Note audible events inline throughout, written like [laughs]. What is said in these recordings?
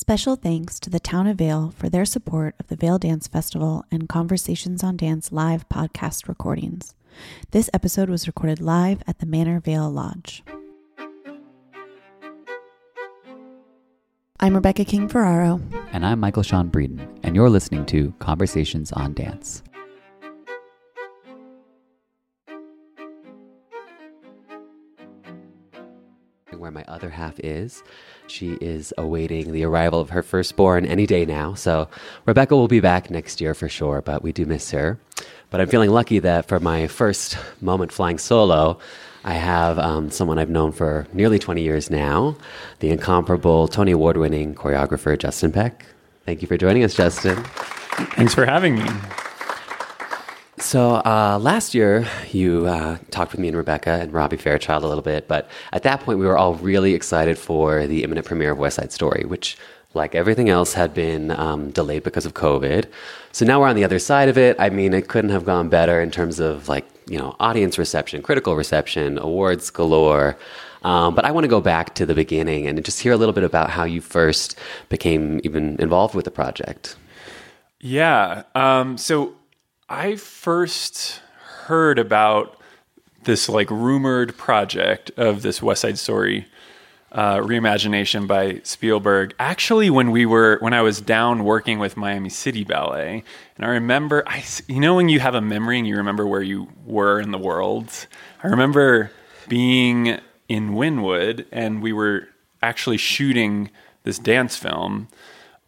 Special thanks to the Town of Vail for their support of the Vail Dance Festival and Conversations on Dance live podcast recordings. This episode was recorded live at the Manor Vail Lodge. I'm Rebecca King Ferraro. And I'm Michael Sean Breeden, and you're listening to Conversations on Dance. Other half is, she is awaiting the arrival of her firstborn any day now. So Rebecca will be back next year for sure, but we do miss her. But I'm feeling lucky that for my first moment flying solo, I have um, someone I've known for nearly 20 years now, the incomparable Tony Award winning choreographer Justin Peck. Thank you for joining us, Justin. Thanks for having me. So uh, last year, you uh, talked with me and Rebecca and Robbie Fairchild a little bit, but at that point, we were all really excited for the imminent premiere of West Side Story, which, like everything else, had been um, delayed because of COVID. So now we're on the other side of it. I mean, it couldn't have gone better in terms of like you know audience reception, critical reception, awards galore. Um, but I want to go back to the beginning and just hear a little bit about how you first became even involved with the project. Yeah. Um, so I first heard about this like rumored project of this West Side Story uh, reimagination by Spielberg. Actually, when we were when I was down working with Miami City Ballet, and I remember, I you know when you have a memory and you remember where you were in the world. I remember being in Wynwood, and we were actually shooting this dance film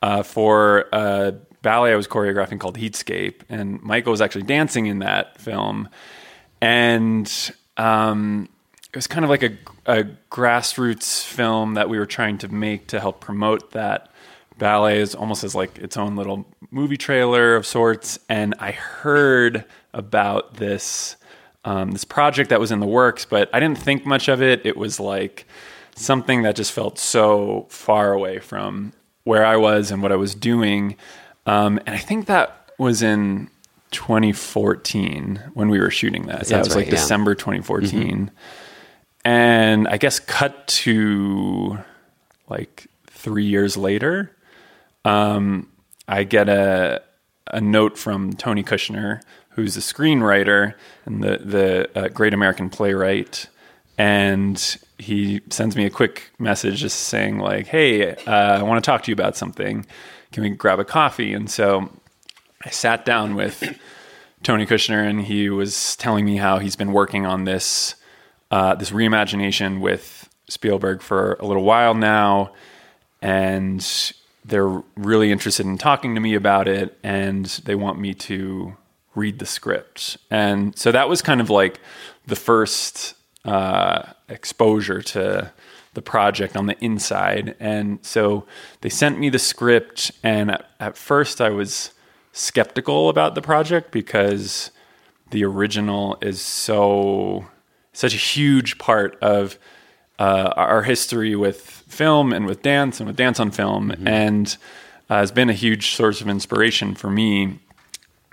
uh, for a ballet I was choreographing called Heatscape, and Michael was actually dancing in that film, and um, it was kind of like a, a grassroots film that we were trying to make to help promote that ballet is almost as like its own little movie trailer of sorts. And I heard about this um, this project that was in the works, but I didn't think much of it. It was like something that just felt so far away from where I was and what I was doing. Um, and I think that was in 2014 when we were shooting that. That yeah, was like yeah. December 2014. And I guess cut to like three years later, um, I get a a note from Tony Kushner, who's a screenwriter and the the uh, great American playwright, and he sends me a quick message just saying like, "Hey, uh, I want to talk to you about something. Can we grab a coffee?" And so I sat down with Tony Kushner, and he was telling me how he's been working on this uh, this reimagination with Spielberg for a little while now, and they're really interested in talking to me about it, and they want me to read the script. And so that was kind of like the first uh, exposure to the project on the inside. And so they sent me the script, and at, at first I was skeptical about the project because the original is so such a huge part of uh, our history with film and with dance and with dance on film, and uh, has been a huge source of inspiration for me.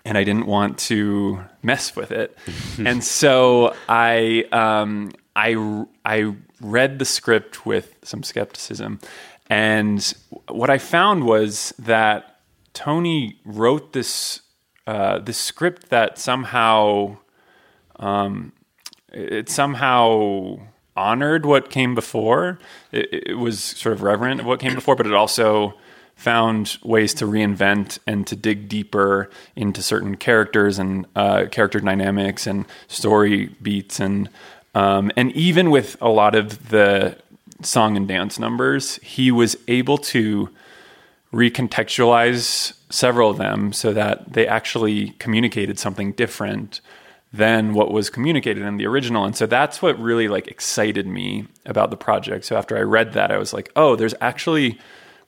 And I didn't want to mess with it, [laughs] and so I um, I I read the script with some skepticism, and what I found was that Tony wrote this uh, this script that somehow um, it somehow honored what came before. It, it was sort of reverent of what came before, but it also found ways to reinvent and to dig deeper into certain characters and uh, character dynamics and story beats and um, and even with a lot of the song and dance numbers, he was able to recontextualize several of them so that they actually communicated something different than what was communicated in the original. And so that's what really like excited me about the project. So after I read that, I was like, oh, there's actually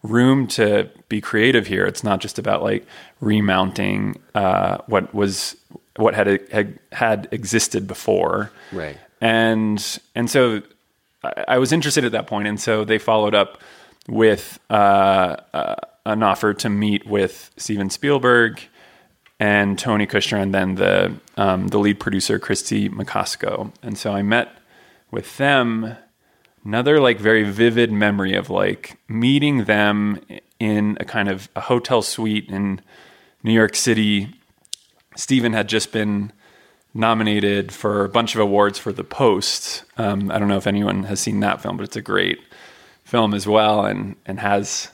room to be creative here. It's not just about like remounting uh, what was what had, had had existed before. Right. And and so I, I was interested at that point, and so they followed up with uh, uh, an offer to meet with Steven Spielberg and Tony Kushner, and then the um, the lead producer Kristie Macosko. And so I met with them. Another like very vivid memory of like meeting them in a kind of a hotel suite in New York City. Steven had just been nominated for a bunch of awards for The Post. Um, I don't know if anyone has seen that film, but it's a great film as well, and and has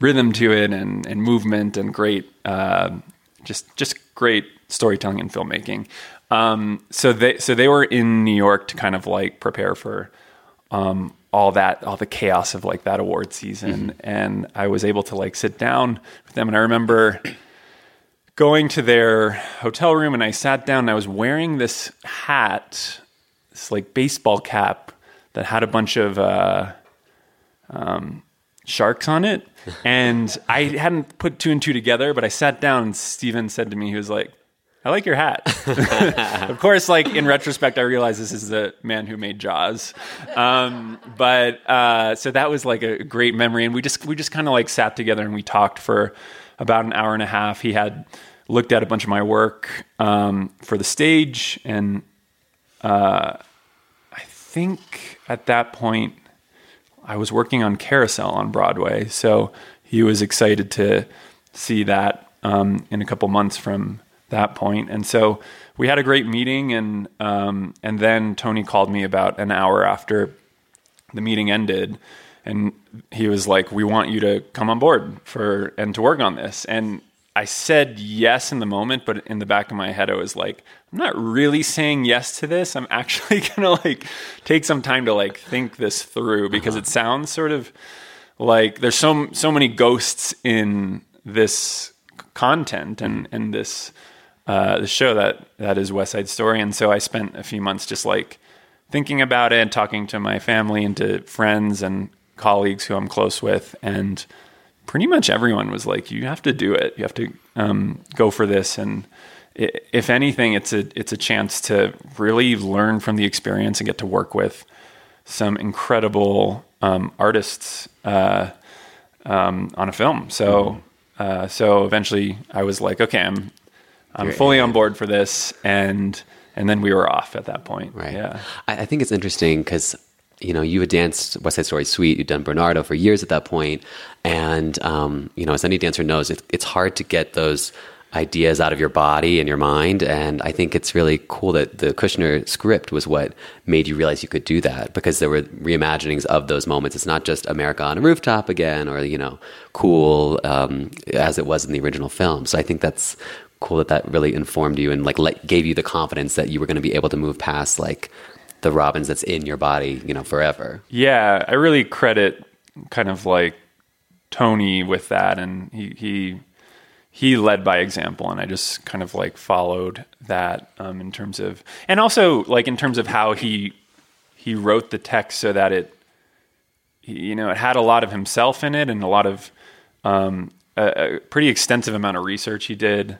rhythm to it and and movement and great uh, just just great storytelling and filmmaking. Um, so they so they were in New York to kind of like prepare for um, all that all the chaos of like that award season, mm-hmm. and I was able to like sit down with them, and I remember going to their hotel room, and I sat down, and I was wearing this hat, this like baseball cap that had a bunch of. Uh, um, sharks on it. [laughs] And I hadn't put two and two together, but I sat down and Steven said to me, he was like, I like your hat. [laughs] of course, like in retrospect, I realize this is the man who made Jaws. Um, but uh, so that was like a great memory, and we just we just kind of like sat together and we talked for about an hour and a half. He had looked at a bunch of my work um, for the stage, and uh, I think at that point I was working on Carousel on Broadway, so he was excited to see that um, in a couple months from that. And so we had a great meeting, and um, and then Tony called me about an hour after the meeting ended, and he was like, "We want you to come on board for and to work on this." And I said yes in the moment, but in the back of my head, I was like, I'm not really saying yes to this. I'm actually [laughs] gonna like take some time to like think this through because uh-huh. it sounds sort of like there's so so many ghosts in this content and mm-hmm. and this uh, the show that that is West Side Story. And so I spent a few months just like thinking about it and talking to my family and to friends and colleagues who I'm close with and pretty much everyone was like, "You have to do it. You have to um, go for this." And if anything, it's a it's a chance to really learn from the experience and get to work with some incredible um, artists uh, um, on a film. So uh, so eventually, I was like, "Okay, I'm I'm You're fully in. on board for this," and and then we were off at that point. Right. Yeah. I, I think it's interesting because you know, you had danced West Side Story Suite, you'd done Bernardo for years at that point, and um, you know, as any dancer knows, it, it's hard to get those ideas out of your body and your mind. And I think it's really cool that the Kushner script was what made you realize you could do that because there were reimaginings of those moments. It's not just America on a rooftop again, or you know, cool um, as it was in the original film. So I think that's cool that that really informed you and like let, gave you the confidence that you were going to be able to move past like the Robbins that's in your body, you know, forever. Yeah, I really credit kind of like Tony with that, and he he he led by example, and I just kind of like followed that um, in terms of, and also like in terms of how he he wrote the text so that it you know it had a lot of himself in it and a lot of um, a, a, pretty extensive amount of research he did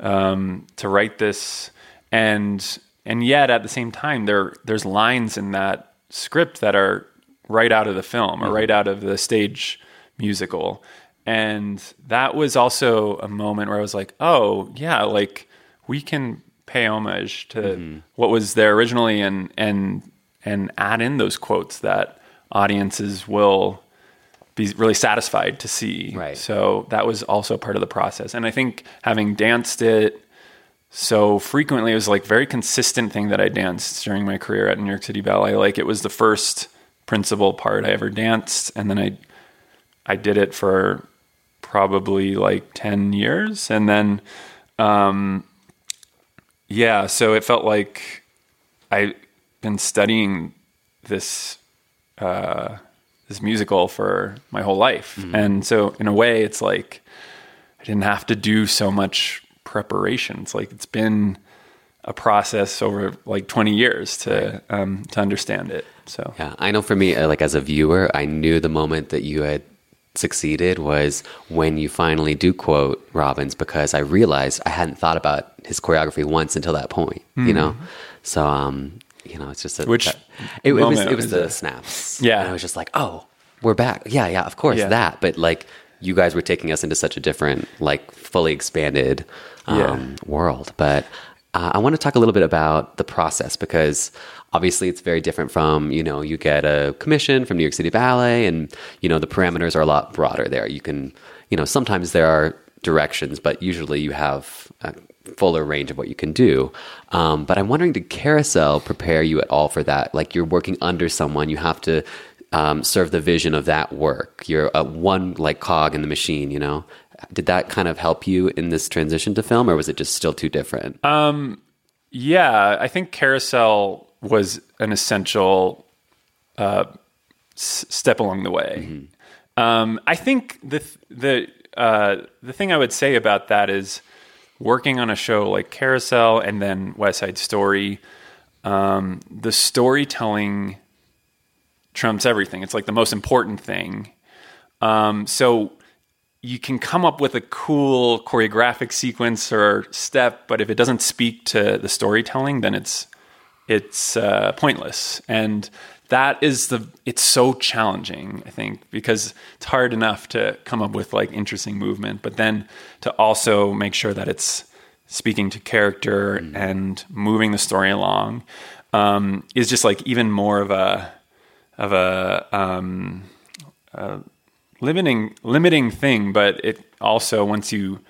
um, to write this and and yet at the same time there there's lines in that script that are right out of the film or mm-hmm. right out of the stage musical. And that was also a moment where I was like, oh, yeah, like we can pay homage to mm-hmm. what was there originally and and and add in those quotes that audiences will be really satisfied to see. Right. So that was also part of the process. And I think having danced it so frequently, it was like very consistent thing that I danced during my career at New York City Ballet. Like it was the first principal part I ever danced, and then I I did it for probably like ten years, and then um, yeah, so it felt like I've been studying this uh, this musical for my whole life, and so in a way, it's like I didn't have to do so much preparation. It's like it's been a process over like 20 years to um, to understand it. So Yeah, I know for me, uh, like as a viewer, I knew the moment that you had succeeded was when you finally do quote Robbins because I realized I hadn't thought about his choreography once until that point, you know? So, um, you know, it's just a. Which it, it was, it was the it? snaps. Yeah. And I was just like, oh, we're back. Yeah, yeah, of course, Yeah. that. But like, you guys were taking us into such a different, like, fully expanded um, Yeah. world. But uh, I want to talk a little bit about the process because obviously it's very different from, you know, you get a commission from New York City Ballet and, you know, the parameters are a lot broader there. You can, you know, sometimes there are directions, but usually you have a fuller range of what you can do. Um, but I'm wondering, did Carousel prepare you at all for that? Like you're working under someone, you have to um, serve the vision of that work. You're a one like cog in the machine, you know? Did that kind of help you in this transition to film, or was it just still too different? yeah, I think Carousel was an essential uh, s- step along the way. Um, I think the th- the uh, the thing I would say about that is working on a show like Carousel and then West Side Story. Um, the storytelling trumps everything. It's like the most important thing. Um, so you can come up with a cool choreographic sequence or step, but if it doesn't speak to the storytelling, then it's it's uh, pointless. And that is the it's so challenging, I think, because it's hard enough to come up with like interesting movement, but then to also make sure that it's speaking to character and moving the story along um, is just like even more of a of a um, limiting limiting thing but it also once you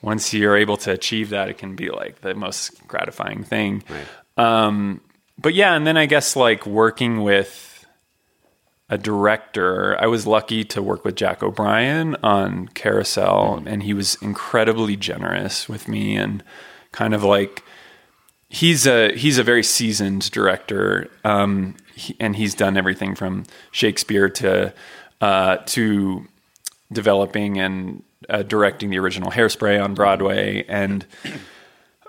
once you're able to achieve that it can be like the most gratifying thing. Um but yeah and then i guess like working with a director i was lucky to work with jack o'brien on carousel and he was incredibly generous with me and kind of like he's a he's a very seasoned director, um, he, and he's done everything from Shakespeare to uh, to developing and uh, directing the original Hairspray on Broadway, and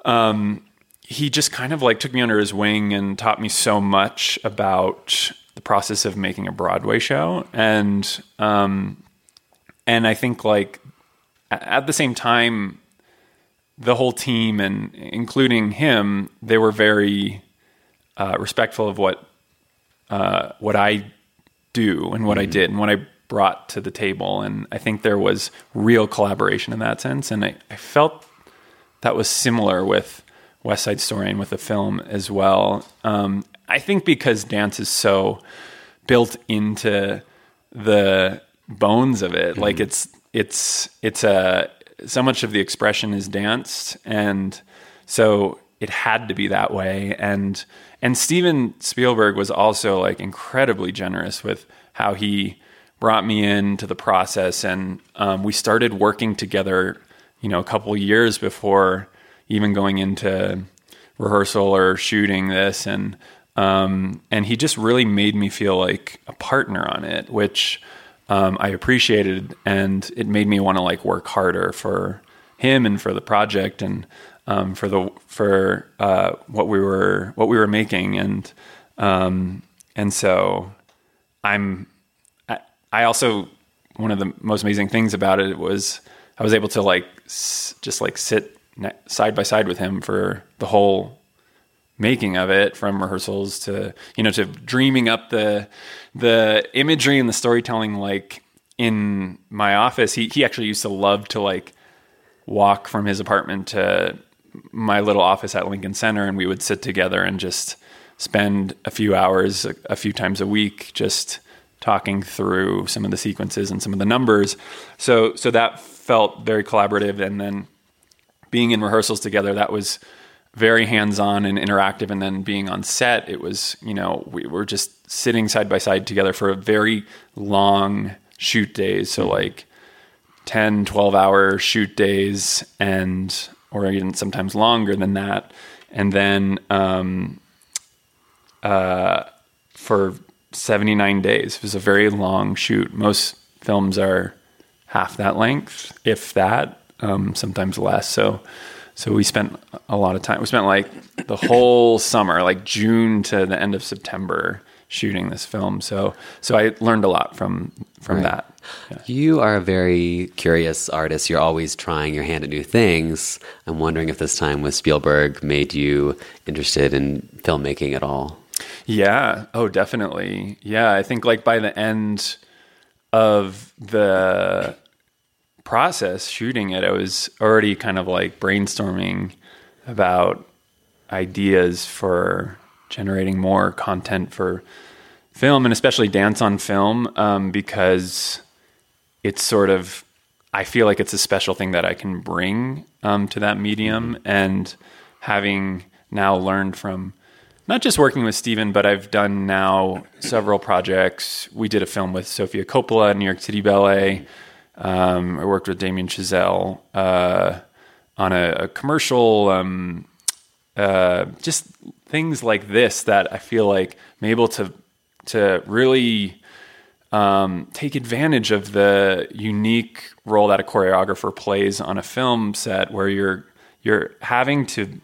um, he just kind of like took me under his wing and taught me so much about the process of making a Broadway show, and um, and I think like at the same time the whole team and including him, they were very uh, respectful of what uh, what I do and what I did and what I brought to the table. And I think there was real collaboration in that sense. And I, I felt that was similar with West Side Story and with the film as well. Um, I think because dance is so built into the bones of it, like it's it's it's a so much of the expression is danced, and so it had to be that way. And and Steven Spielberg was also like incredibly generous with how he brought me into the process, and um, we started working together. You know, a couple years before even going into rehearsal or shooting this, and um, and he just really made me feel like a partner on it, which um, I appreciated, and it made me want to like work harder for him and for the project and um, for the for uh, what we were what we were making, and um, and so I'm I, I also one of the most amazing things about it was I was able to like s- just like sit ne- side by side with him for the whole making of it from rehearsals to you know to dreaming up the the imagery and the storytelling like in my office. He he actually used to love to like walk from his apartment to my little office at Lincoln Center and we would sit together and just spend a few hours a, a few times a week just talking through some of the sequences and some of the numbers. So so that felt very collaborative and then being in rehearsals together that was very hands-on and interactive and then being on set it was you know we were just sitting side by side together for a very long shoot days so hmm. like 10 12 hour shoot days and or even sometimes longer than that and then um, uh, for 79 days it was a very long shoot most films are half that length if that um, sometimes less so so we spent a lot of time. We spent like the whole summer, like June to the end of September, shooting this film. So so I learned a lot from from Right. that. Yeah. You are a very curious artist. You're always trying your hand at new things. I'm wondering if this time with Spielberg made you interested in filmmaking at all. Yeah. Oh, definitely. Yeah. I think like by the end of the process shooting it, I was already kind of like brainstorming about ideas for generating more content for film and especially dance on film um, because it's sort of I feel like it's a special thing that I can bring um, to that medium and having now learned from not just working with Steven, but I've done now several projects. We did a film with Sofia Coppola New York City Ballet. Um, I worked with Damien Chazelle uh, on a, a commercial. Um, uh, just things like this that I feel like I'm able to to really um, take advantage of the unique role that a choreographer plays on a film set, where you're you're having to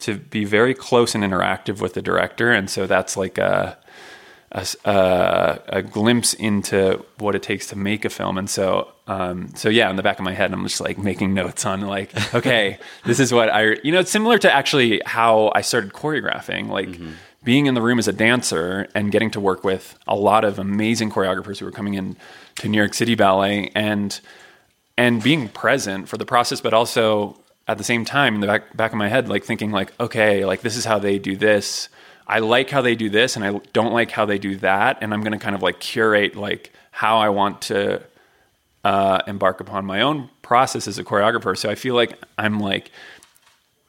to be very close and interactive with the director, and so that's like a a, a, a glimpse into what it takes to make a film. And so, um, so yeah, in the back of my head, I'm just like making notes on like, [laughs] okay, this is what I, you know, it's similar to actually how I started choreographing, like being in the room as a dancer and getting to work with a lot of amazing choreographers who were coming in to New York City Ballet and, and being present for the process, but also at the same time in the back, back of my head, like thinking like, okay, like this is how they do this. I like how they do this and I don't like how they do that. And I'm going to kind of like curate like how I want to uh, embark upon my own process as a choreographer. So I feel like I'm like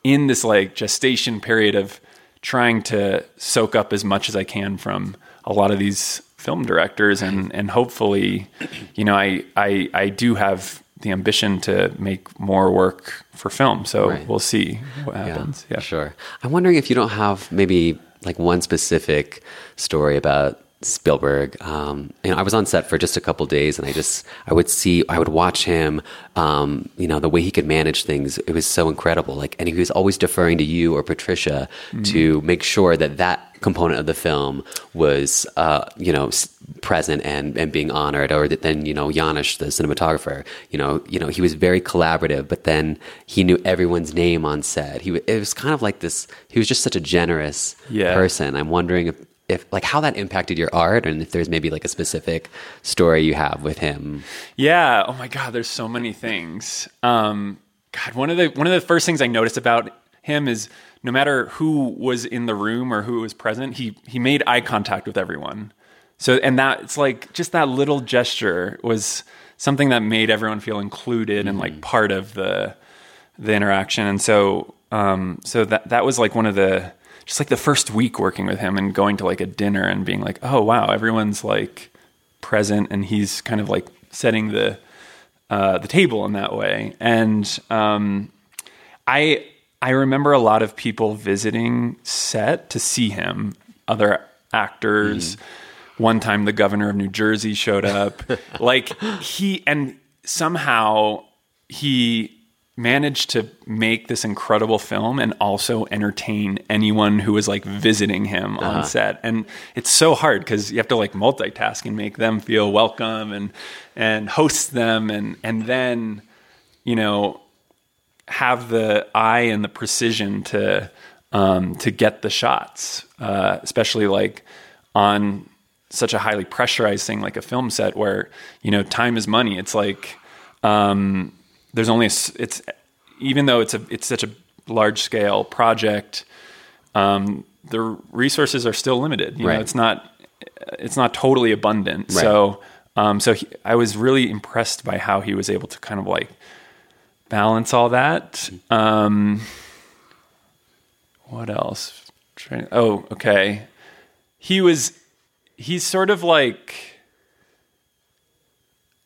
in this like gestation period of trying to soak up as much as I can from a lot of these film directors and and hopefully you know I I I do have the ambition to make more work for film so Right. we'll see what happens yeah, Sure. I'm wondering if you don't have maybe like one specific story about Spielberg. Um, you know, I was on set for just a couple days, and I just I would see I would watch him. Um, you know, the way he could manage things, it was so incredible. Like, and he was always deferring to you or Patricia to make sure that that component of the film was, uh, you know, s- present and and being honored. Or that then you know Janusz, the cinematographer, you know, you know, he was very collaborative, but then he knew everyone's name on set. He it was kind of like this. He was just such a generous Yeah. person. I'm wondering if, if like how that impacted your art, and if there's maybe like a specific story you have with him. Yeah. Oh my God. There's so many things. Um, God, one of the one of the first things I noticed about him is no matter who was in the room or who was present, he he made eye contact with everyone. So and that it's like just that little gesture was something that made everyone feel included and like part of the the interaction. And so um, so that that was like one of the just like the first week working with him and going to like a dinner and being like, oh wow, everyone's like present and he's kind of like setting the uh, the table in that way. And um, I I remember a lot of people visiting set to see him, other actors. One time, the governor of New Jersey showed up. [laughs] like he and somehow he managed to make this incredible film and also entertain anyone who was like visiting him on set. And it's so hard because you have to like multitask and make them feel welcome and and host them. And and then you know have the eye and the precision to um, to get the shots, uh, especially like on such a highly pressurized thing like a film set where you know time is money. It's like um, there's only a it's even though it's a it's such a large scale project, um, the resources are still limited. You Right. know, it's not it's not totally abundant. Right. So um, so he, I was really impressed by how he was able to kind of like balance all that. Um, what else? Oh, okay. He was he's sort of like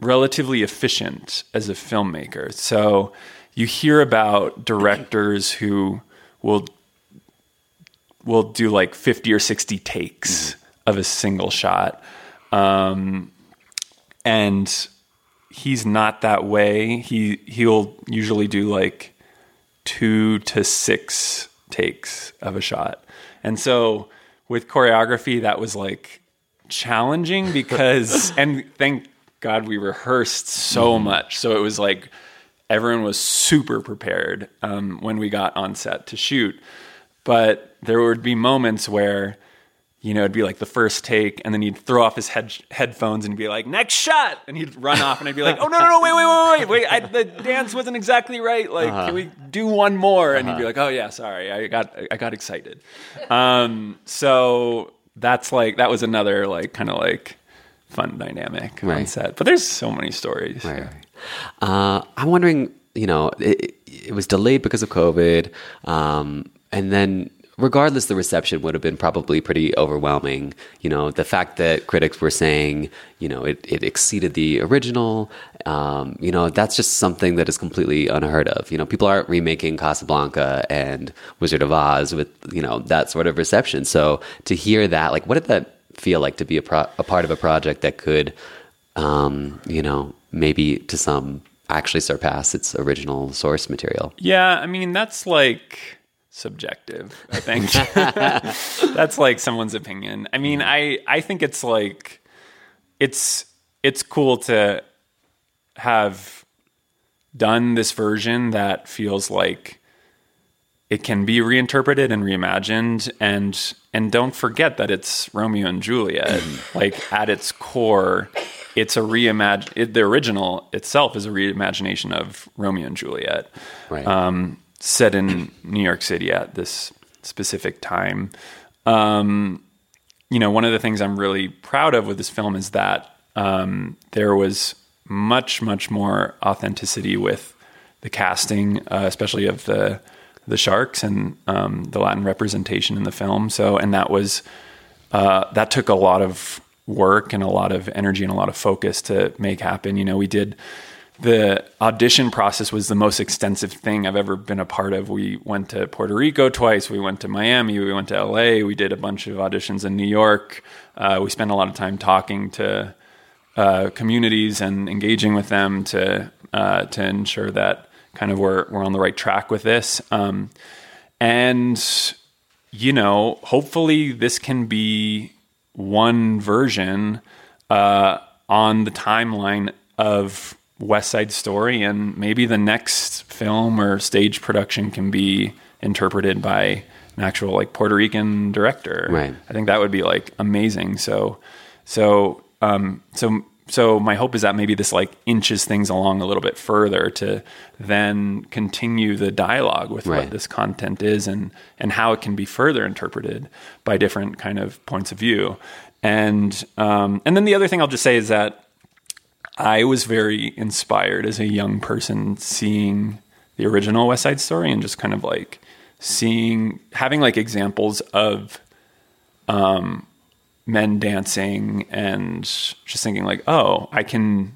relatively efficient as a filmmaker. So you hear about directors who will will do like 50 or 60 takes of a single shot. Um, and he's not that way. He he'll usually do like 2 to 6 takes of a shot. And so with choreography that was like challenging because [laughs] and thank God we rehearsed so much. So it was like everyone was super prepared um, when we got on set to shoot. But there would be moments where, you know, it'd be like the first take, and then he'd throw off his head- headphones and be like, "Next shot," and he'd run off, and I'd be like, "Oh no, no, no, wait, wait, wait, wait, wait! I, the dance wasn't exactly right. Like, can we do one more?" And he'd be like, "Oh yeah, sorry, I got, I got excited." Um, so that's like that was another like kind of like fun dynamic on set. But there's so many stories. Right. Uh, I'm wondering, you know, it, it was delayed because of COVID, um, and then regardless, the reception would have been probably pretty overwhelming. You know, the fact that critics were saying, you know, it, it exceeded the original, um, you know, that's just something that is completely unheard of. You know, people aren't remaking Casablanca and Wizard of Oz with, you know, that sort of reception. So to hear that, like, what did that feel like to be a, pro- a part of a project that could um, you know, maybe to some actually surpass its original source material. Yeah, I mean that's like subjective. I think [laughs] that's like someone's opinion. I mean, I I think it's like it's it's cool to have done this version that feels like it can be reinterpreted and reimagined and and don't forget that it's Romeo and Juliet. Like at its core it's a reimagine it, the original itself is a reimagination of Romeo and Juliet Right. um, set in New York City at this specific time. Um, you know one of the things I'm really proud of with this film is that um, there was much much more authenticity with the casting uh, especially of the the sharks and um, the Latin representation in the film. So, and that was uh, that took a lot of work and a lot of energy and a lot of focus to make happen. You know, we did the audition process was the most extensive thing I've ever been a part of. We went to Puerto Rico twice. We went to Miami. We went to LA. We did a bunch of auditions in New York. Uh, we spent a lot of time talking to uh, communities and engaging with them to uh, to ensure that kind of we're we're on the right track with this. Um, and you know, hopefully, this can be one version uh, on the timeline of West Side Story, and maybe the next film or stage production can be interpreted by an actual like Puerto Rican director. Right. I think that would be like amazing. So, so, um, so, so my hope is that maybe this like inches things along a little bit further to then continue the dialogue with Right. what this content is and and how it can be further interpreted by different kind of points of view. And um, and then the other thing I'll just say is that I was very inspired as a young person seeing the original West Side Story and just kind of like seeing having like examples of um, men dancing and just thinking like, oh, I can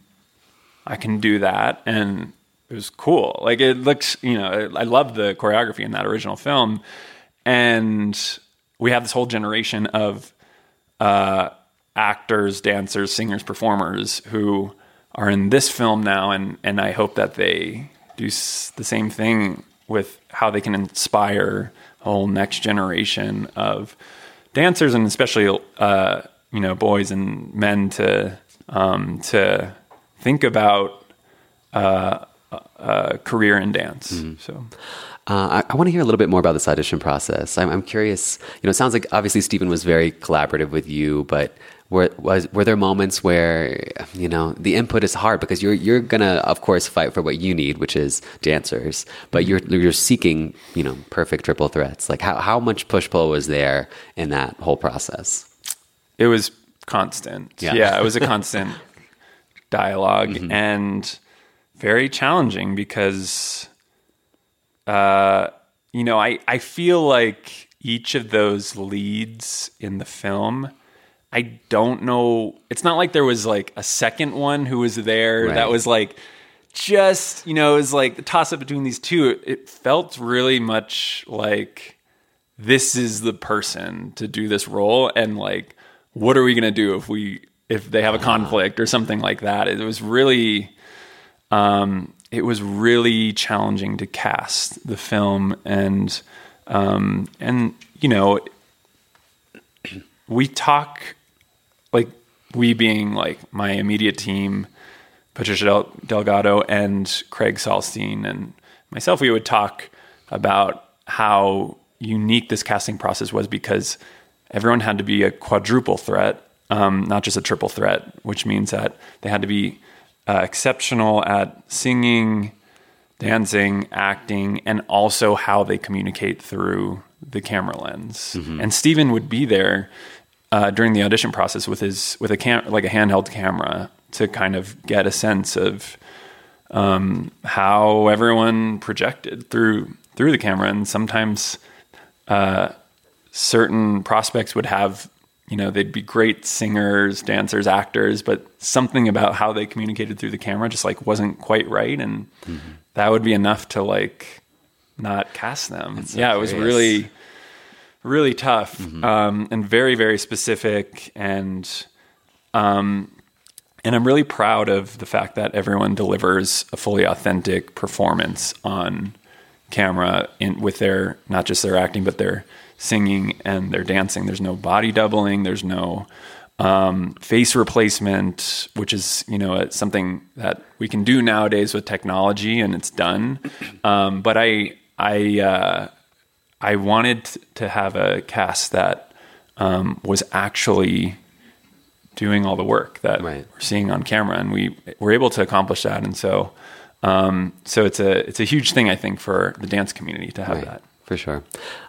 I can do that. And it was cool. Like it looks, you know, I love the choreography in that original film. And we have this whole generation of uh, actors, dancers, singers, performers who are in this film now, and and I hope that they do s- the same thing with how they can inspire a whole next generation of dancers, and especially uh, you know boys and men to um, to think about uh, uh, career in dance. So Uh, I, I want to hear a little bit more about this audition process. I'm, I'm curious. You know, it sounds like obviously Steven was very collaborative with you, but were was were there moments where you know the input is hard because you're you're gonna of course fight for what you need, which is dancers, but you're you're seeking you know perfect triple threats. Like how how much push pull was there in that whole process? it was constant. Yeah. Yeah, it was a constant [laughs] dialog Mm-hmm. and very challenging because, uh, you know, I, I feel like each of those leads in the film, I don't know. It's not like there was like a second one who was there Right. that was like just, you know, it was like the toss up between these two. It, it felt really much like this is the person to do this role and like what are we going to do if we if they have a conflict or something like that it was really um it was really challenging to cast the film and um and you know we talk like we being like my immediate team Patricia Del- Delgado and Craig Salstein and myself, we would talk about how unique this casting process was because everyone had to be a quadruple threat, um, not just a triple threat, which means that they had to be uh, exceptional at singing, dancing, acting, and also how they communicate through the camera lens. And Steven would be there uh, during the audition process with his with a cam like a handheld camera to kind of get a sense of um, how everyone projected through through the camera, and sometimes uh, certain prospects would have you know they'd be great singers dancers actors but something about how they communicated through the camera just like wasn't quite right. And that would be enough to like not cast them. So yeah it was really really tough um, and very very specific and um, and I'm really proud of the fact that everyone delivers a fully authentic performance on camera in with their not just their acting but their singing and their dancing. There's no body doubling. There's no um, face replacement, which is you know something that we can do nowadays with technology, and it's done. [clears throat] Um, but I I uh, I wanted to have a cast that um, was actually doing all the work that Right. we're seeing on camera, and we were able to accomplish that. And so, um, so it's a it's a huge thing I think for the dance community to have Right, that. For sure.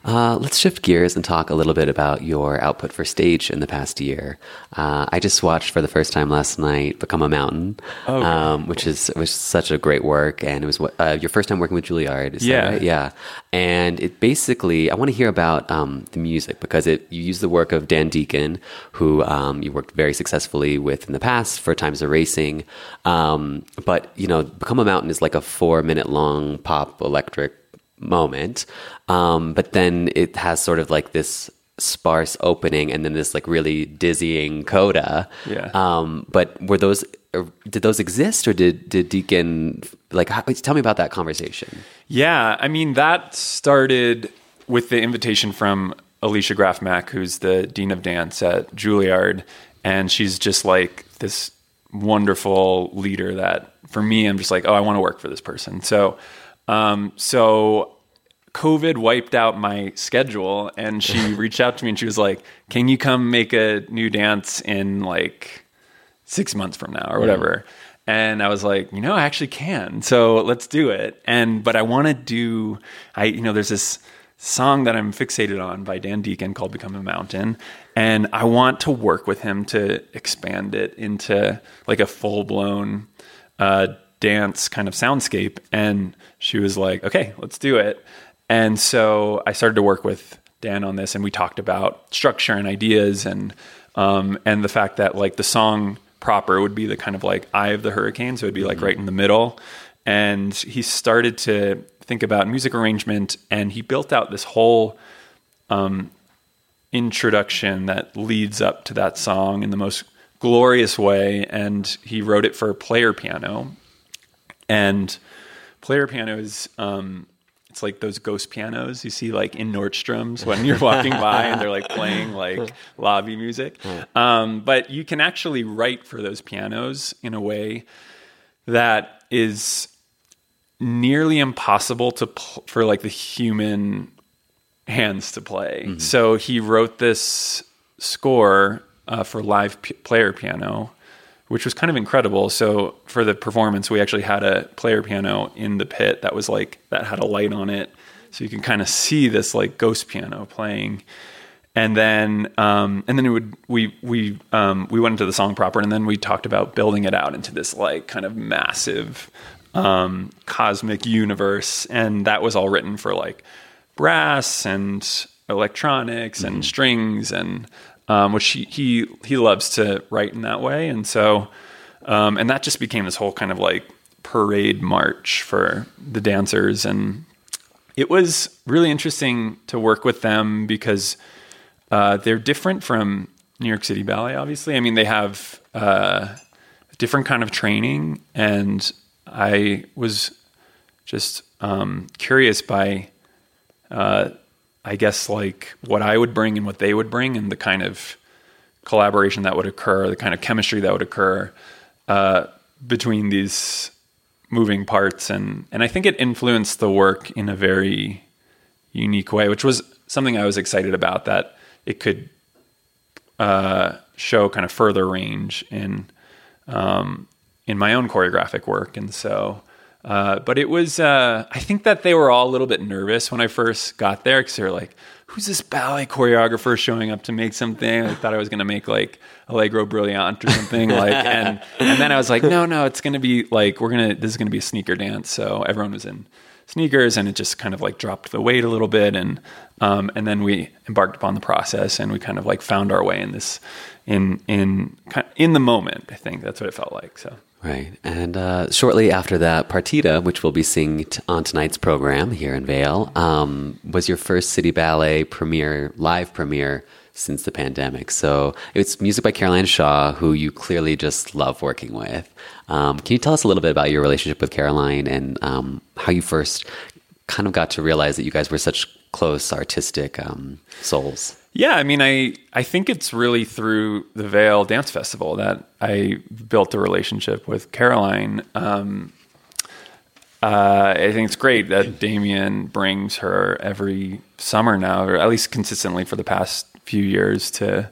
Uh, let's shift gears and talk a little bit about your output for stage in the past year. Uh, I just watched for the first time last night "Become a Mountain," Oh, um, which is was such a great work, and it was uh, your first time working with Juilliard. Is Yeah. that right? yeah. And it basically, I want to hear about um, the music because it you use the work of Dan Deacon, who um, you worked very successfully with in the past for Times Are Racing. Um, but you know, "Become a Mountain" is like a four minute long pop electric moment. Um, but then it has sort of like this sparse opening and then this like really dizzying coda. Yeah. Um, but were those, or did those exist or did, did Deacon, like, how, tell me about that conversation. Yeah, I mean that started with the invitation from Alicia Graf Mack, who's the dean of dance at Juilliard, and she's just like this wonderful leader that for me I'm just like, oh, I want to work for this person. So, um, so COVID wiped out my schedule, and she [laughs] reached out to me and she was like, "Can you come make a new dance in like six months from now or whatever?" And I was like, "You know, I actually can. So let's do it." And but I want to do, I you know, there's this song that I'm fixated on by Dan Deacon called "Become a Mountain," and I want to work with him to expand it into like a full blown uh, dance kind of soundscape. And she was like, okay, let's do it. And so I started to work with Dan on this, and we talked about structure and ideas, and um, and the fact that like the song proper would be the kind of like eye of the hurricane, so it'd be like right in the middle. And he started to think about music arrangement, and he built out this whole um, introduction that leads up to that song in the most glorious way. And he wrote it for player piano. And player piano is um, it's like those ghost pianos you see like in Nordstrom's when you're walking by and they're like playing like lobby music. Um, but you can actually write for those pianos in a way that is nearly impossible to pl- for like the human hands to play. Mm-hmm. So he wrote this score uh, for live p- player piano, which was kind of incredible. So for the performance, we actually had a player piano in the pit that was like that had a light on it, so you can kind of see this like ghost piano playing. And then, um, and then it would we we um, we went into the song proper, and then we talked about building it out into this like kind of massive um, cosmic universe, and that was all written for like brass and electronics and strings and um, which he, he he loves to write in that way. And so um, and that just became this whole kind of like parade march for the dancers. And it was really interesting to work with them because uh, they're different from New York City Ballet obviously. I mean they have uh, a different kind of training. And I was just um, curious by uh, I guess like what I would bring and what they would bring, and the kind of collaboration that would occur, the kind of chemistry that would occur uh, between these moving parts, and and I think it influenced the work in a very unique way, which was something I was excited about that it could uh, show kind of further range in um, in my own choreographic work, and so. Uh, but it was, uh, I think that they were all a little bit nervous when I first got there because they were like, who's this ballet choreographer showing up to make something? I thought I was going to make like Allegro Brillante or something like, [laughs] and, and then I was like, no, no, it's going to be like, we're going to, this is going to be a sneaker dance. So everyone was in sneakers and it just kind of like dropped the weight a little bit. And, um, and then we embarked upon the process and we kind of like found our way in this, in, in, in the moment. I think that's what it felt like. So. Right. And uh, shortly after that, Partita, which we'll be seeing t- on tonight's program here in Vail, um, was your first City Ballet premiere, live premiere since the pandemic. So it's music by Caroline Shaw, who you clearly just love working with. Um, can you tell us a little bit about your relationship with Caroline and um, how you first kind of got to realize that you guys were such close artistic um, souls? Yeah, I mean, I I think it's really through the Vail Dance Festival that I built a relationship with Caroline. Um, uh, I think it's great that Damian brings her every summer now, or at least consistently for the past few years, to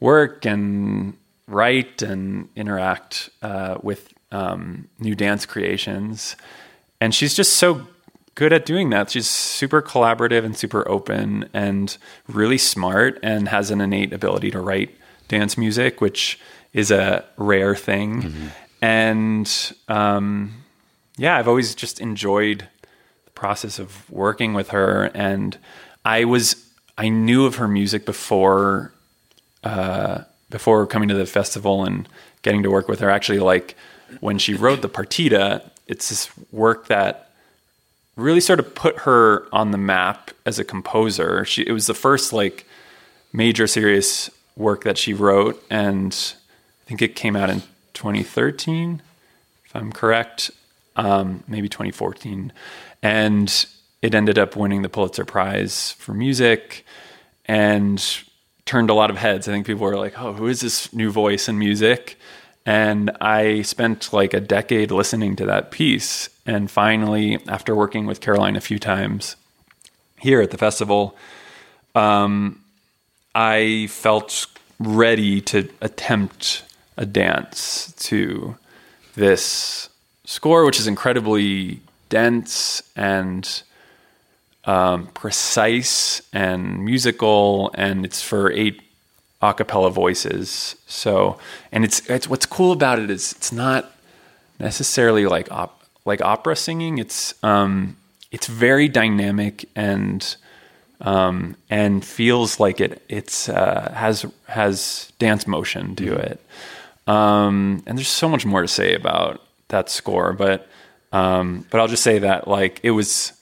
work and write and interact uh, with um, new dance creations. And she's just so good at doing that. She's super collaborative and super open and really smart and has an innate ability to write dance music, which is a rare thing. Mm-hmm. And um, yeah, I've always just enjoyed the process of working with her. And I was, I knew of her music before, uh, before coming to the festival and getting to work with her. Actually, like when she wrote the partita, it's this work that really sort of put her on the map as a composer. She it was the first like major serious work that she wrote and I think it came out in 2013 if I'm correct. Um, maybe 2014 and it ended up winning the Pulitzer Prize for music and turned a lot of heads. I think people were like, "Oh, who is this new voice in music?" And I spent like a decade listening to that piece. And finally, after working with Caroline a few times here at the festival, um, I felt ready to attempt a dance to this score, which is incredibly dense and um, precise and musical, and it's for eight a cappella voices. So, and it's it's what's cool about it is it's not necessarily like op, like opera singing. It's um it's very dynamic and um and feels like it it's uh, has has dance motion to mm-hmm. it. Um and there's so much more to say about that score, but um but I'll just say that like it was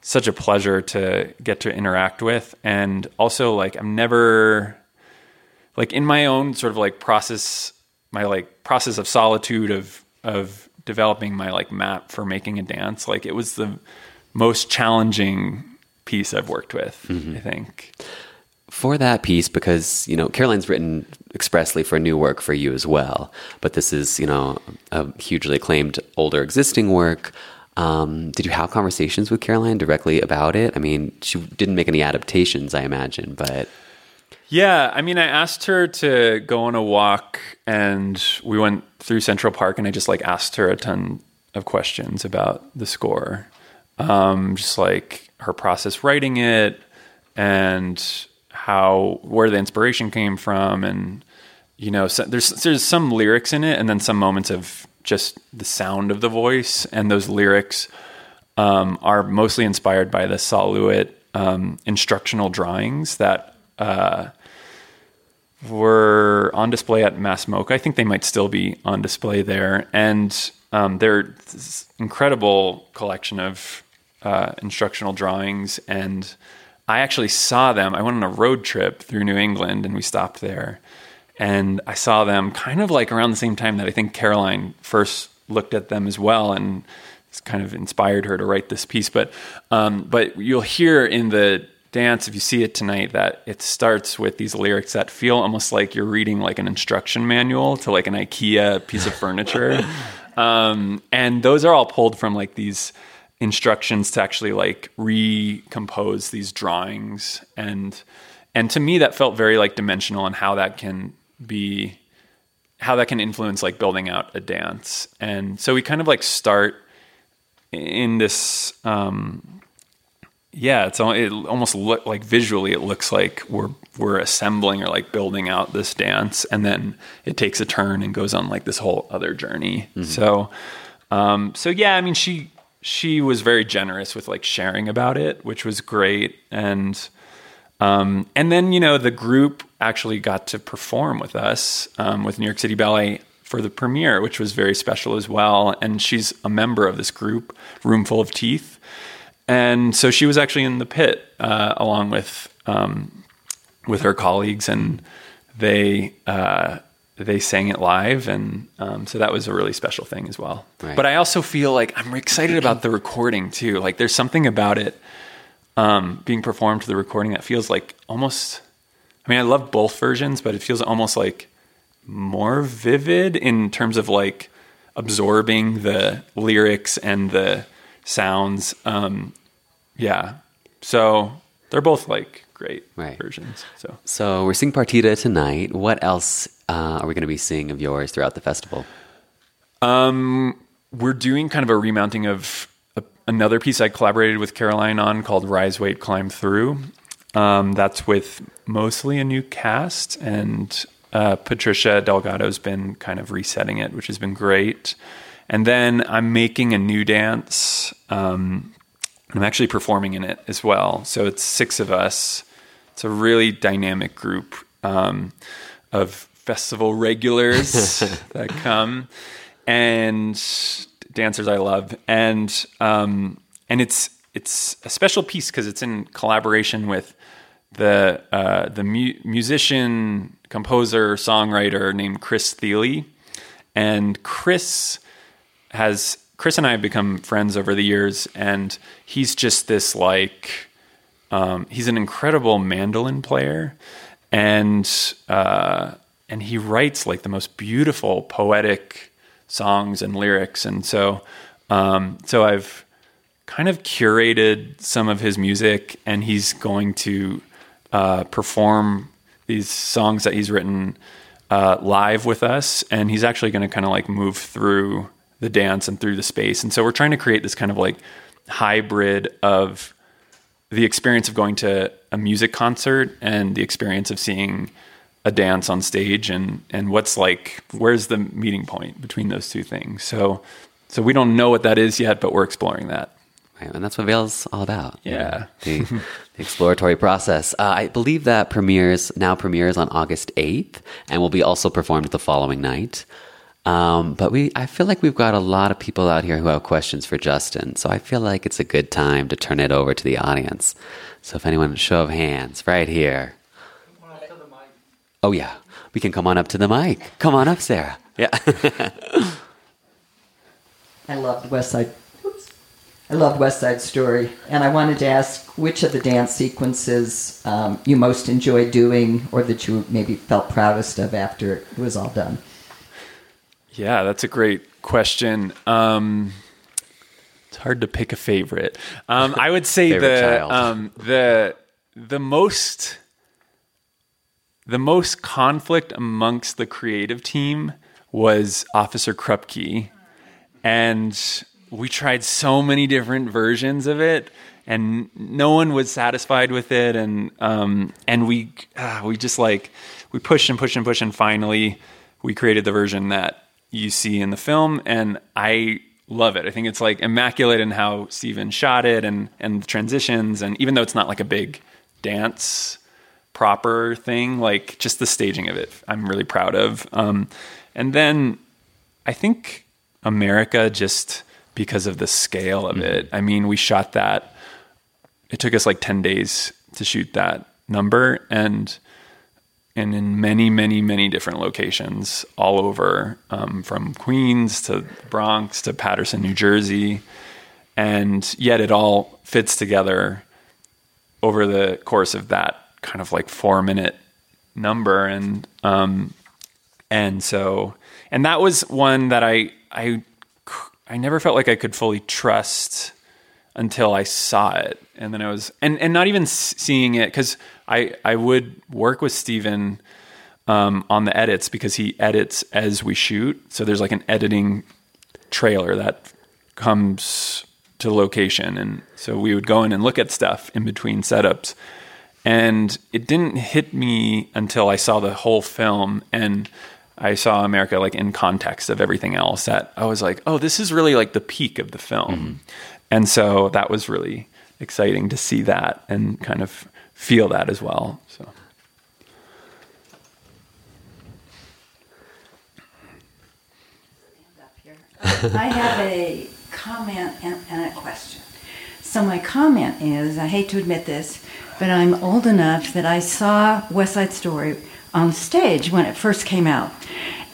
such a pleasure to get to interact with and also like I'm never like in my own sort of like process my like process of solitude of of developing my like map for making a dance like it was the most challenging piece I've worked with mm-hmm. I think for that piece because you know Caroline's written expressly for new work for you as well but this is you know a hugely acclaimed older existing work Um, did you have conversations with Caroline directly about it? I mean, she didn't make any adaptations, I imagine, but Yeah, I mean, I asked her to go on a walk, and we went through Central Park, and I just like asked her a ton of questions about the score, um, just like her process writing it, and how where the inspiration came from, and you know, so there's there's some lyrics in it, and then some moments of just the sound of the voice, and those lyrics um, are mostly inspired by the Sol LeWitt um, instructional drawings that uh, were on display at Mass MoCA. I think they might still be on display there, and um, they're incredible collection of uh, instructional drawings. And I actually saw them. I went on a road trip through New England, and we stopped there, and I saw them kind of like around the same time that I think Caroline first looked at them as well, and kind of inspired her to write this piece. But um, but you'll hear in the dance if you see it tonight that it starts with these lyrics that feel almost like you're reading like an instruction manual to like an IKEA piece of furniture. [laughs] um, and those are all pulled from like these instructions to actually like recompose these drawings and and to me that felt very like dimensional and how that can be how that can influence like building out a dance and so we kind of like start in this um yeah it's it almost look like visually it looks like we're we're assembling or like building out this dance and then it takes a turn and goes on like this whole other journey so um so yeah i mean she she was very generous with like sharing about it which was great and um, and then, you know, the group actually got to perform with us um, with New York City Ballet for the premiere, which was very special as well. And she's a member of this group, Roomful of Teeth. And so she was actually in the pit uh, along with um, with her colleagues, and they uh, they sang it live, and um, so that was a really special thing as well. Right. But I also feel like I'm excited about the recording too. Like there's something about it um, being performed to the recording that feels like almost. I mean, I love both versions, but it feels almost like more vivid in terms of like absorbing the lyrics and the sounds. Um, yeah, so they're both like great Right. versions. So so we're seeing Partita tonight. What else uh, are we going to be seeing of yours throughout the festival? Um, we're doing kind of a remounting of a, another piece I collaborated with Caroline on called Rise, Wait, Climb Through. Um, that's with mostly a new cast, and uh, Patricia Delgado's been kind of resetting it, which has been great. And then I'm making a new dance. Um, I'm actually performing in it as well. So it's six of us. It's a really dynamic group um, of festival regulars [laughs] that come and dancers I love, and um, and it's it's a special piece because it's in collaboration with the uh, the mu- musician, composer, songwriter named Chris Thile, and Chris has Chris and I have become friends over the years, and he's just this like um, he's an incredible mandolin player, and uh, and he writes like the most beautiful poetic songs and lyrics, and so um, so I've kind of curated some of his music, and he's going to uh, perform these songs that he's written uh, live with us, and he's actually going to kind of like move through the dance and through the space, and so we're trying to create this kind of like hybrid of the experience of going to a music concert and the experience of seeing a dance on stage and and what's like where's the meeting point between those two things so so we don't know what that is yet but we're exploring that Right, and that's what Vail's all about. you Yeah. know, [laughs] the, the exploratory process. Uh, I believe that premieres now premieres on August eighth, and will be also performed the following night. Um, but we, I feel like we've got a lot of people out here who have questions for Justin, so I feel like it's a good time to turn it over to the audience. So if anyone, show of hands, right here. Oh yeah, we can come on up to the mic. Come on up, Sarah. Yeah. [laughs] I loved West Side. Oops. I loved West Side Story, and I wanted to ask which of the dance sequences um, you most enjoyed doing, or that you maybe felt proudest of after it was all done. Yeah that's a great question. Um it's hard to pick a favorite. Um, I would say [laughs] the um, the the most the most conflict amongst the creative team was Officer Krupke, and we tried so many different versions of it, and no one was satisfied with it, and um, and we uh, we just like we pushed and pushed and pushed, and finally we created the version that you see in the film, and I love it. I think it's like immaculate in how Steven shot it, and and the transitions, and even though it's not like a big dance proper thing, like just the staging of it, I'm really proud of. Um, and then I think America, just because of the scale of it, I mean, we shot that. It took us like 10 days to shoot that number and and in many, many, many different locations all over, um, from Queens to Bronx to Paterson, New Jersey. And yet it all fits together over the course of that kind of like four minute number and um and so and that was one that i i i never felt like i could fully trust until i saw it and then i was and and not even seeing it because i i would work with steven um on the edits because he edits as we shoot. So there's like an editing trailer that comes to location. And so we would go in and look at stuff in between setups. And it didn't hit me until I saw the whole film and I saw America like in context of everything else that I was like, oh, this is really like the peak of the film. And so that was really exciting to see that and kind of feel that as well. So I have a comment and, and a question. So my comment is, I hate to admit this, but I'm old enough that I saw West Side Story on stage when it first came out,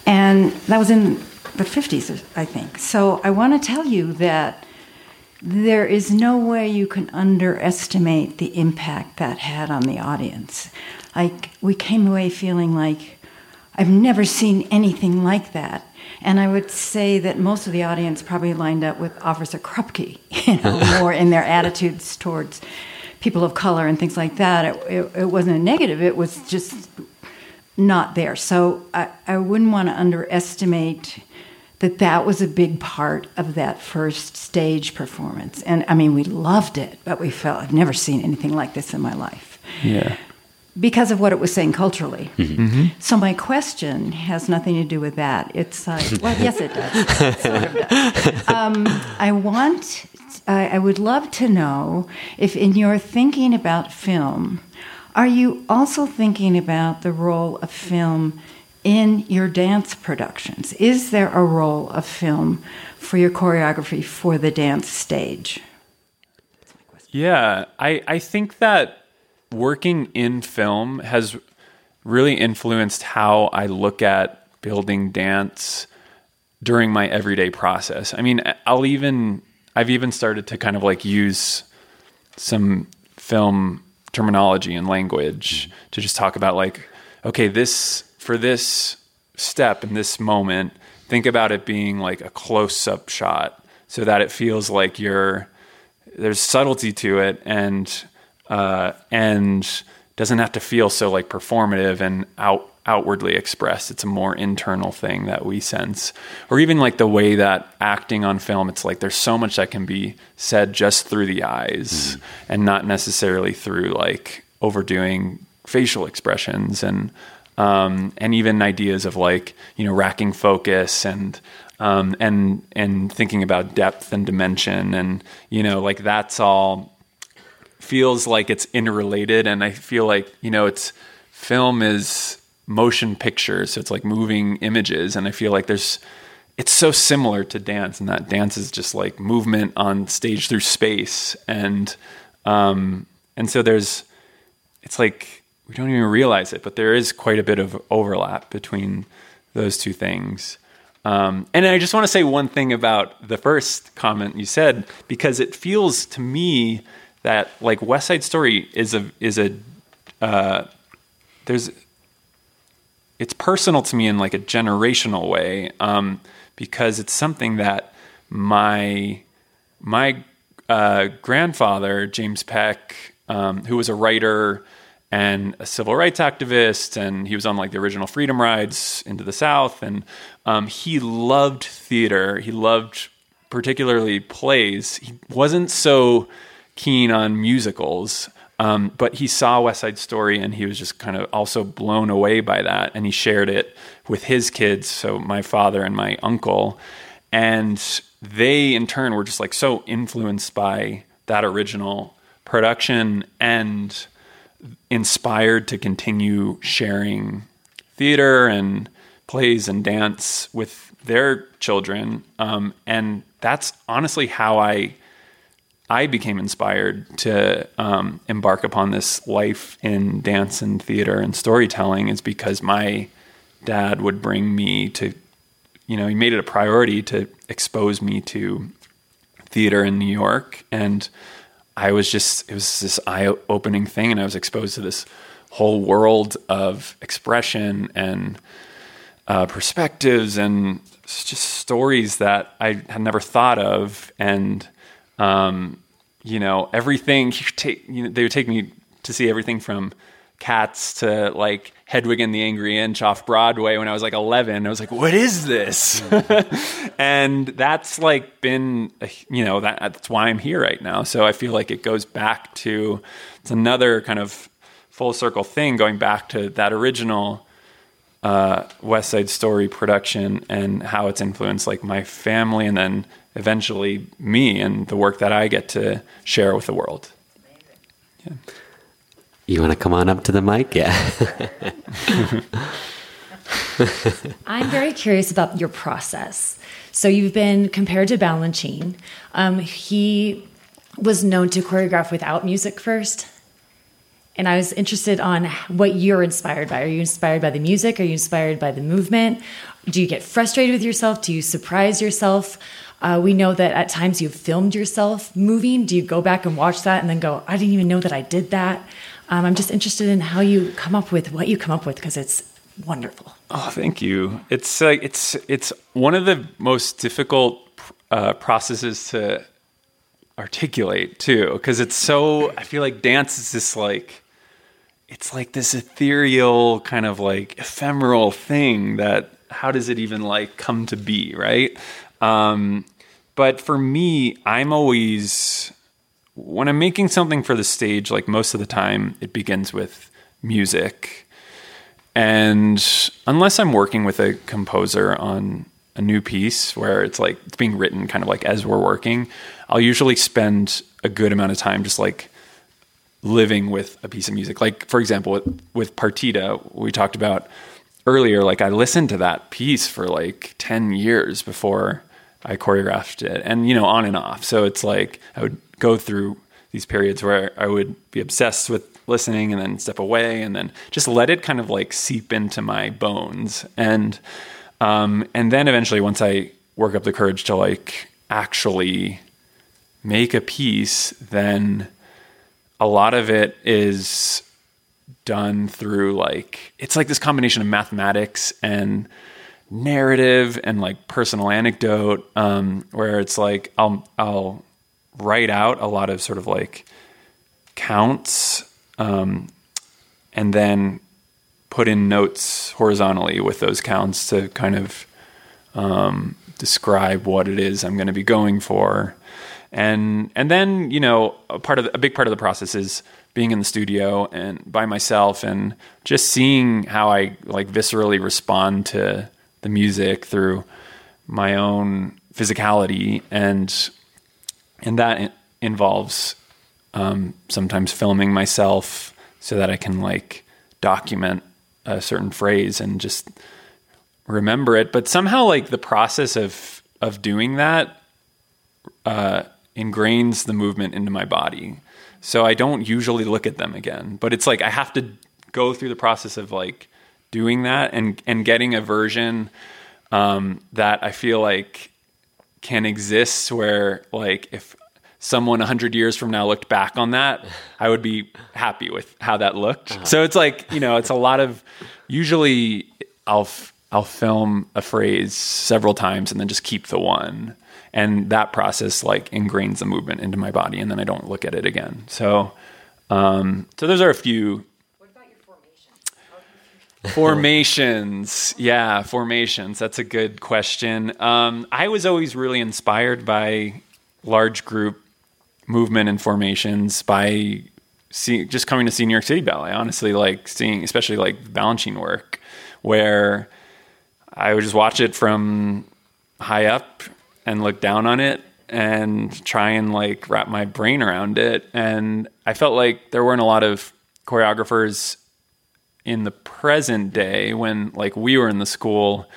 and that was in the 50s, I think. So I want to tell you that there is no way you can underestimate the impact that had on the audience. Like we came away feeling like I've never seen anything like that. And I would say that most of the audience probably lined up with Officer Krupke, [laughs] you know, [laughs] more in their attitudes towards people of color and things like that. It, it, it wasn't a negative, it was just not there. So I, I wouldn't want to underestimate that that was a big part of that first stage performance. And I mean, we loved it, but we felt, I've never seen anything like this in my life yeah. because of what it was saying culturally. Mm-hmm. Mm-hmm. So my question has nothing to do with that. It's uh, like, [laughs] well, yes, it does. sort of does. Um, I want, I, I would love to know if, in your thinking about film, are you also thinking about the role of film in your dance productions? Is there a role of film for your choreography for the dance stage? Yeah, I, I think that working in film has really influenced how I look at building dance during my everyday process. I mean, I'll even, I've even started to kind of like use some film terminology and language to just talk about like, okay, this, for this step in this moment, think about it being like a close up shot so that it feels like you're, there's subtlety to it and uh, and doesn't have to feel so like performative and out outwardly expressed. It's a more internal thing that we sense, or even like the way that acting on film. It's like there's so much that can be said just through the eyes and not necessarily through like overdoing facial expressions and um, and even ideas of like you know racking focus and um, and and thinking about depth and dimension and you know like that's all feels like it's interrelated. And I feel like you know it's film is motion picture so it's like moving images. And I feel like there's it's so similar to dance and that dance is just like movement on stage through space. And um and so there's it's like we don't even realize it but there is quite a bit of overlap between those two things. Um, and I just want to say one thing about the first comment you said because it feels to me that like West Side Story is a is a uh, there's it's personal to me in like a generational way um, because it's something that my my uh, grandfather, James Peck, um, who was a writer and a civil rights activist, and he was on like the original freedom rides into the South, and um, he loved theater. He loved particularly plays. He wasn't so keen on musicals. Um, but he saw West Side Story and he was just kind of also blown away by that. And he shared it with his kids, so my father and my uncle. And they, in turn, were just like so influenced by that original production and inspired to continue sharing theater and plays and dance with their children. Um, and that's honestly how I I became inspired to um, embark upon this life in dance and theater and storytelling is because my dad would bring me to, you know, he made it a priority to expose me to theater in New York. And I was just, it was this eye opening thing. And I was exposed to this whole world of expression and uh, perspectives and just stories that I had never thought of. And, um, you know, everything take, you know, they would take me to see everything from cats to like Hedwig and the Angry Inch off Broadway when I was like 11. I was like, what is this? [laughs] and that's like been, you know, that, that's why I'm here right now. So I feel like it goes back to, it's another kind of full circle thing going back to that original uh, West Side Story production and how it's influenced like my family and then eventually me and the work that I get to share with the world. Yeah. You want to come on up to the mic? Yeah. [laughs] I'm very curious about your process. So you've been compared to Balanchine. Um, he was known to choreograph without music first. And I was interested on what you're inspired by. Are you inspired by the music? Are you inspired by the movement? Do you get frustrated with yourself? Do you surprise yourself? Uh, we know that at times you've filmed yourself moving. Do you go back and watch that and then go, I didn't even know that I did that? Um, I'm just interested in how you come up with what you come up with because it's wonderful. Oh, thank you. It's uh, it's it's one of the most difficult uh, processes to articulate too, because it's so. I feel like dance is this like it's like this ethereal kind of like ephemeral thing that how does it even like come to be, right? Um, but for me, I'm always when I'm making something for the stage, like most of the time, it begins with music. And unless I'm working with a composer on a new piece where it's like it's being written kind of like as we're working, I'll usually spend a good amount of time just like living with a piece of music. Like, for example, with, with Partita, we talked about earlier, like I listened to that piece for like 10 years before I choreographed it and, you know, on and off. So it's like I would go through these periods where I would be obsessed with listening and then step away and then just let it kind of like seep into my bones. And, um, and then eventually once I work up the courage to like actually make a piece, then a lot of it is done through like it's like this combination of mathematics and narrative and like personal anecdote um, where it's like I'll I'll write out a lot of sort of like counts um, and then put in notes horizontally with those counts to kind of um, describe what it is I'm going to be going for. And and then you know a part of the, a big part of the process is being in the studio and by myself and just seeing how I like viscerally respond to the music through my own physicality and and that involves um, sometimes filming myself so that I can like document a certain phrase and just remember it but somehow like the process of of doing that uh, ingrains the movement into my body. So I don't usually look at them again. But it's like I have to go through the process of like doing that and and getting a version um, that I feel like can exist where like if someone 100 years from now looked back on that i would be happy with how that looked uh-huh. so it's like you know it's a lot of usually i'll f- I'll film a phrase several times and then just keep the one. And that process like ingrains the movement into my body, and then I don't look at it again. So, um, so those are a few. [laughs] Formations, yeah, formations. That's a good question. Um, I was always really inspired by large group movement and formations by see, just coming to see New York City Ballet. Honestly, like seeing, especially like Balanchine work, where I would just watch it from high up and look down on it and try and like wrap my brain around it. And I felt like there weren't a lot of choreographers in the present day when like we were in the school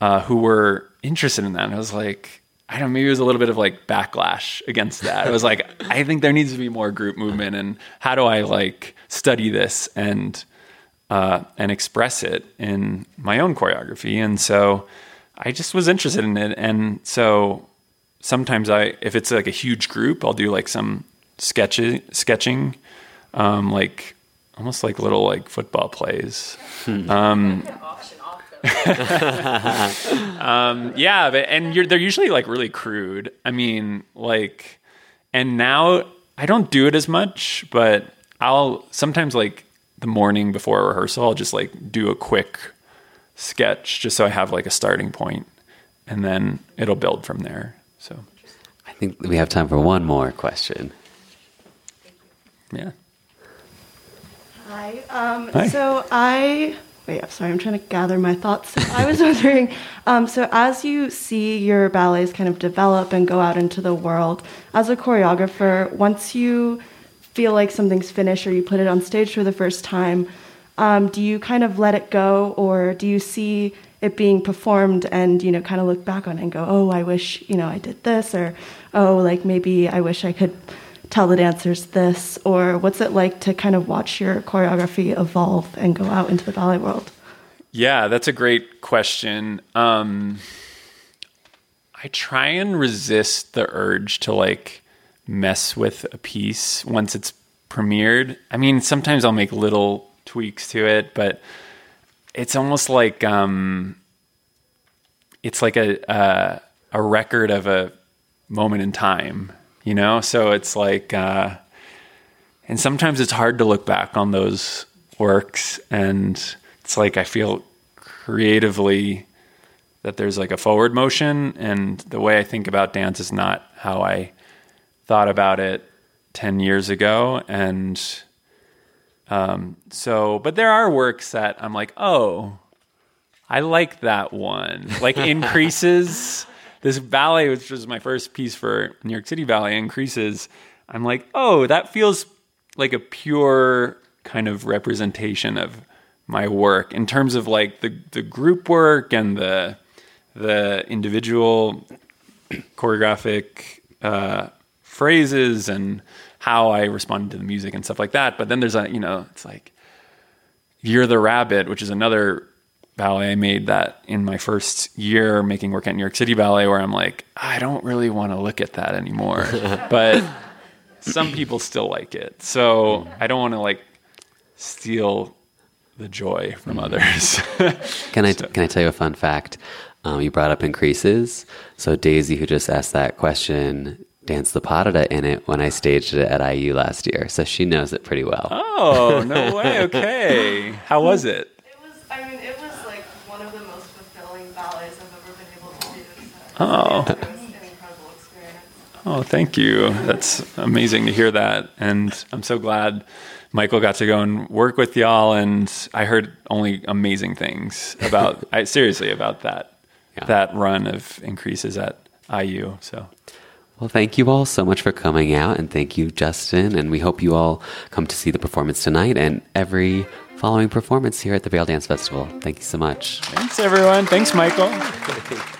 uh, who were interested in that. And I was like, I don't know, maybe it was a little bit of like backlash against that. It was like, [laughs] I think there needs to be more group movement and how do I like study this and uh, and express it in my own choreography. And so I just was interested in it. And so sometimes I, if it's like a huge group, I'll do like some sketchy, sketching, um, like almost like little like football plays. Um, [laughs] um, yeah, but, and they're usually like really crude. I mean, like, and now I don't do it as much, but I'll sometimes like the morning before a rehearsal, I'll just like do a quick sketch just so I have like a starting point, and then it'll build from there. So I think we have time for one more question. Yeah. Hi. Um, Hi. So I wait. I'm sorry. I'm trying to gather my thoughts. I was [laughs] wondering. Um, so as you see your ballets kind of develop and go out into the world, as a choreographer, once you feel like something's finished or you put it on stage for the first time, um, do you kind of let it go, or do you see it being performed and you know kind of look back on it and go, oh, I wish you know I did this, or oh, like maybe I wish I could tell the dancers this, or what's it like to kind of watch your choreography evolve and go out into the ballet world? Yeah, that's a great question. Um, I try and resist the urge to like mess with a piece once it's premiered. I mean, sometimes I'll make little tweaks to it, but it's almost like um, it's like a a, a record of a moment in time, you know. So it's like, uh, and sometimes it's hard to look back on those works, and it's like I feel creatively that there's like a forward motion, and the way I think about dance is not how I thought about it 10 years ago and um, so but there are works that i'm like oh i like that one like [laughs] In Creases this ballet which was my first piece for new york city ballet In Creases i'm like oh that feels like a pure kind of representation of my work in terms of like the the group work and the the individual choreographic uh, phrases and how I responded to the music and stuff like that. But then there's a, you know, it's like Year of the Rabbit, which is another ballet I made that in my first year making work at New York City Ballet, where I'm like, I don't really want to look at that anymore. [laughs] but some people still like it. So I don't want to like steal the joy from others. [laughs] Can I can I tell you a fun fact? Um, you brought up In Creases. So Daisy, who just asked that question, danced the parada in it when I staged it at IU last year. So she knows it pretty well. oh, no [laughs] way. Okay. How was it? It was, I mean, it was like one of the most fulfilling ballets I've ever been able to do. So Oh. it was an incredible experience. Oh, thank you. That's amazing to hear that. And I'm so glad Michael got to go and work with y'all. And I heard only amazing things about, [laughs] I, seriously, about that, Yeah. that run of In Creases at IU. So Well, thank you all so much for coming out, and thank you, Justin. And we hope you all come to see the performance tonight and every following performance here at the Vail Dance Festival. Thank you so much. thanks, everyone. Thanks, Michael. [laughs]